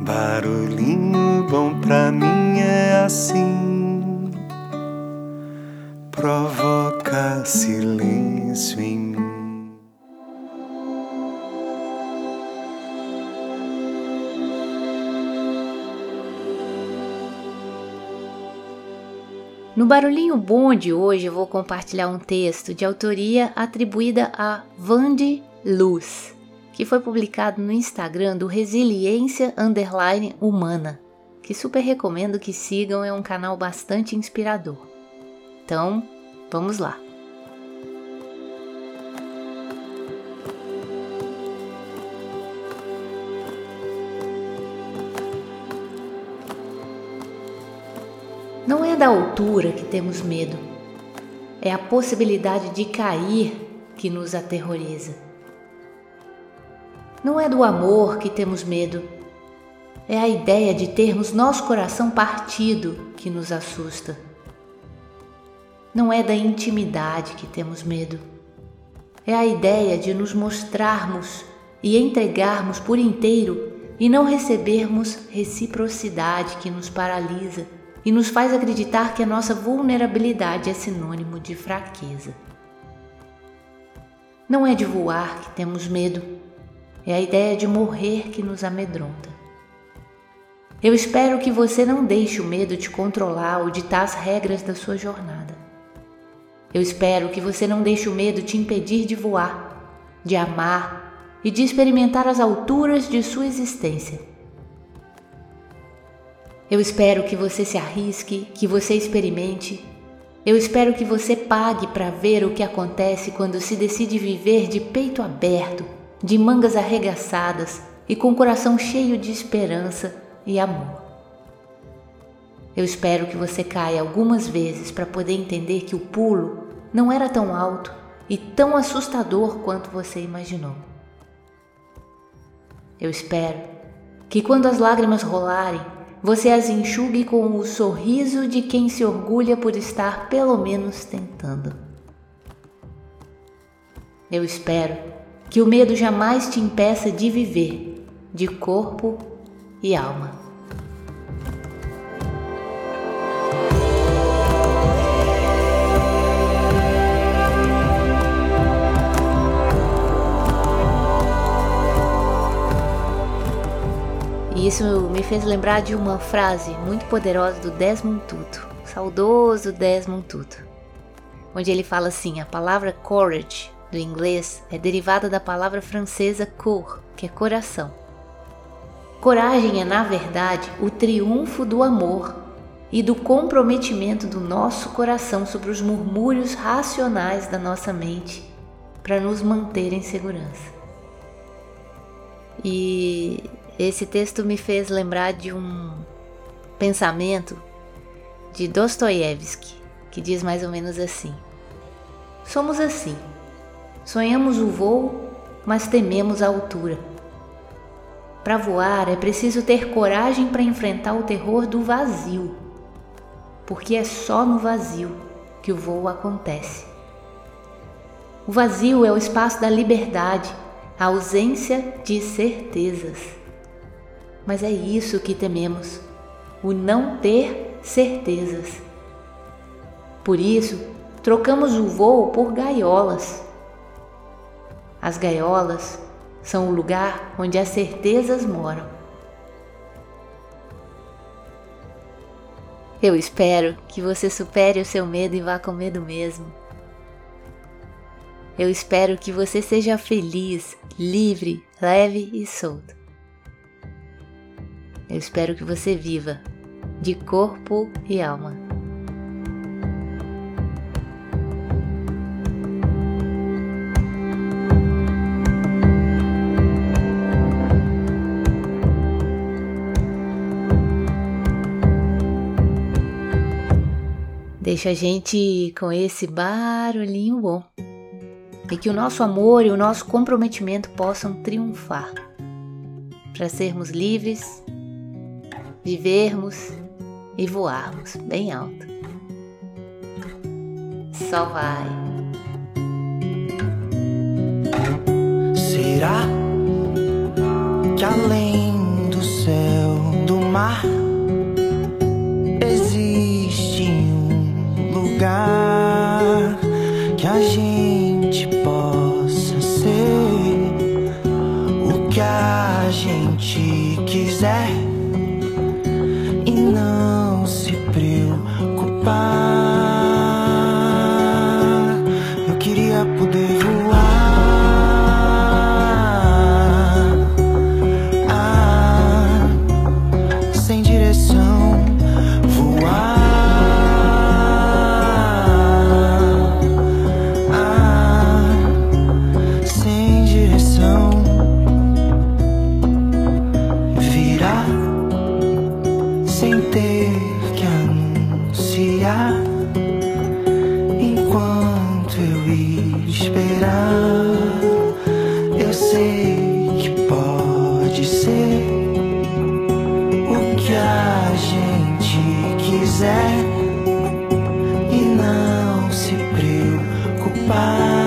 Barulhinho bom pra mim é assim, provoca silêncio em mim. No Barulhinho Bom de hoje eu vou compartilhar um texto de autoria atribuída a Vande Luz que foi publicado no Instagram do Resiliência Underline Humana, que super recomendo que sigam, é um canal bastante inspirador. Então, vamos lá. Não é da altura que temos medo, é a possibilidade de cair que nos aterroriza. Não é do amor que temos medo, é a ideia de termos nosso coração partido que nos assusta. Não é da intimidade que temos medo, é a ideia de nos mostrarmos e entregarmos por inteiro e não recebermos reciprocidade que nos paralisa e nos faz acreditar que a nossa vulnerabilidade é sinônimo de fraqueza. Não é de voar que temos medo, é a ideia de morrer que nos amedronta. Eu espero que você não deixe o medo te controlar ou ditar as regras da sua jornada. Eu espero que você não deixe o medo te impedir de voar, de amar e de experimentar as alturas de sua existência. Eu espero que você se arrisque, que você experimente. Eu espero que você pague para ver o que acontece quando se decide viver de peito aberto de mangas arregaçadas e com o coração cheio de esperança e amor. Eu espero que você caia algumas vezes para poder entender que o pulo não era tão alto e tão assustador quanto você imaginou. Eu espero que quando as lágrimas rolarem, você as enxugue com o sorriso de quem se orgulha por estar pelo menos tentando. Eu espero que o medo jamais te impeça de viver, de corpo e alma. E isso me fez lembrar de uma frase muito poderosa do Desmond Tutu, saudoso Desmond Tutu, onde ele fala assim: a palavra courage do inglês é derivada da palavra francesa cour, que é coração. Coragem é, na verdade, o triunfo do amor e do comprometimento do nosso coração sobre os murmúrios racionais da nossa mente para nos manter em segurança. E esse texto me fez lembrar de um pensamento de Dostoiévski, que diz mais ou menos assim: Somos assim Sonhamos o voo, mas tememos a altura. Para voar é preciso ter coragem para enfrentar o terror do vazio, porque é só no vazio que o voo acontece. O vazio é o espaço da liberdade, a ausência de certezas. Mas é isso que tememos, o não ter certezas. Por isso, trocamos o voo por gaiolas as gaiolas são o lugar onde as certezas moram. Eu espero que você supere o seu medo e vá com medo mesmo. Eu espero que você seja feliz, livre, leve e solto. Eu espero que você viva de corpo e alma. Deixa a gente com esse barulhinho bom. E que o nosso amor e o nosso comprometimento possam triunfar. Para sermos livres, vivermos e voarmos bem alto. Só vai. Será que além lugar que a gente possa ser o que a gente quiser. goodbye.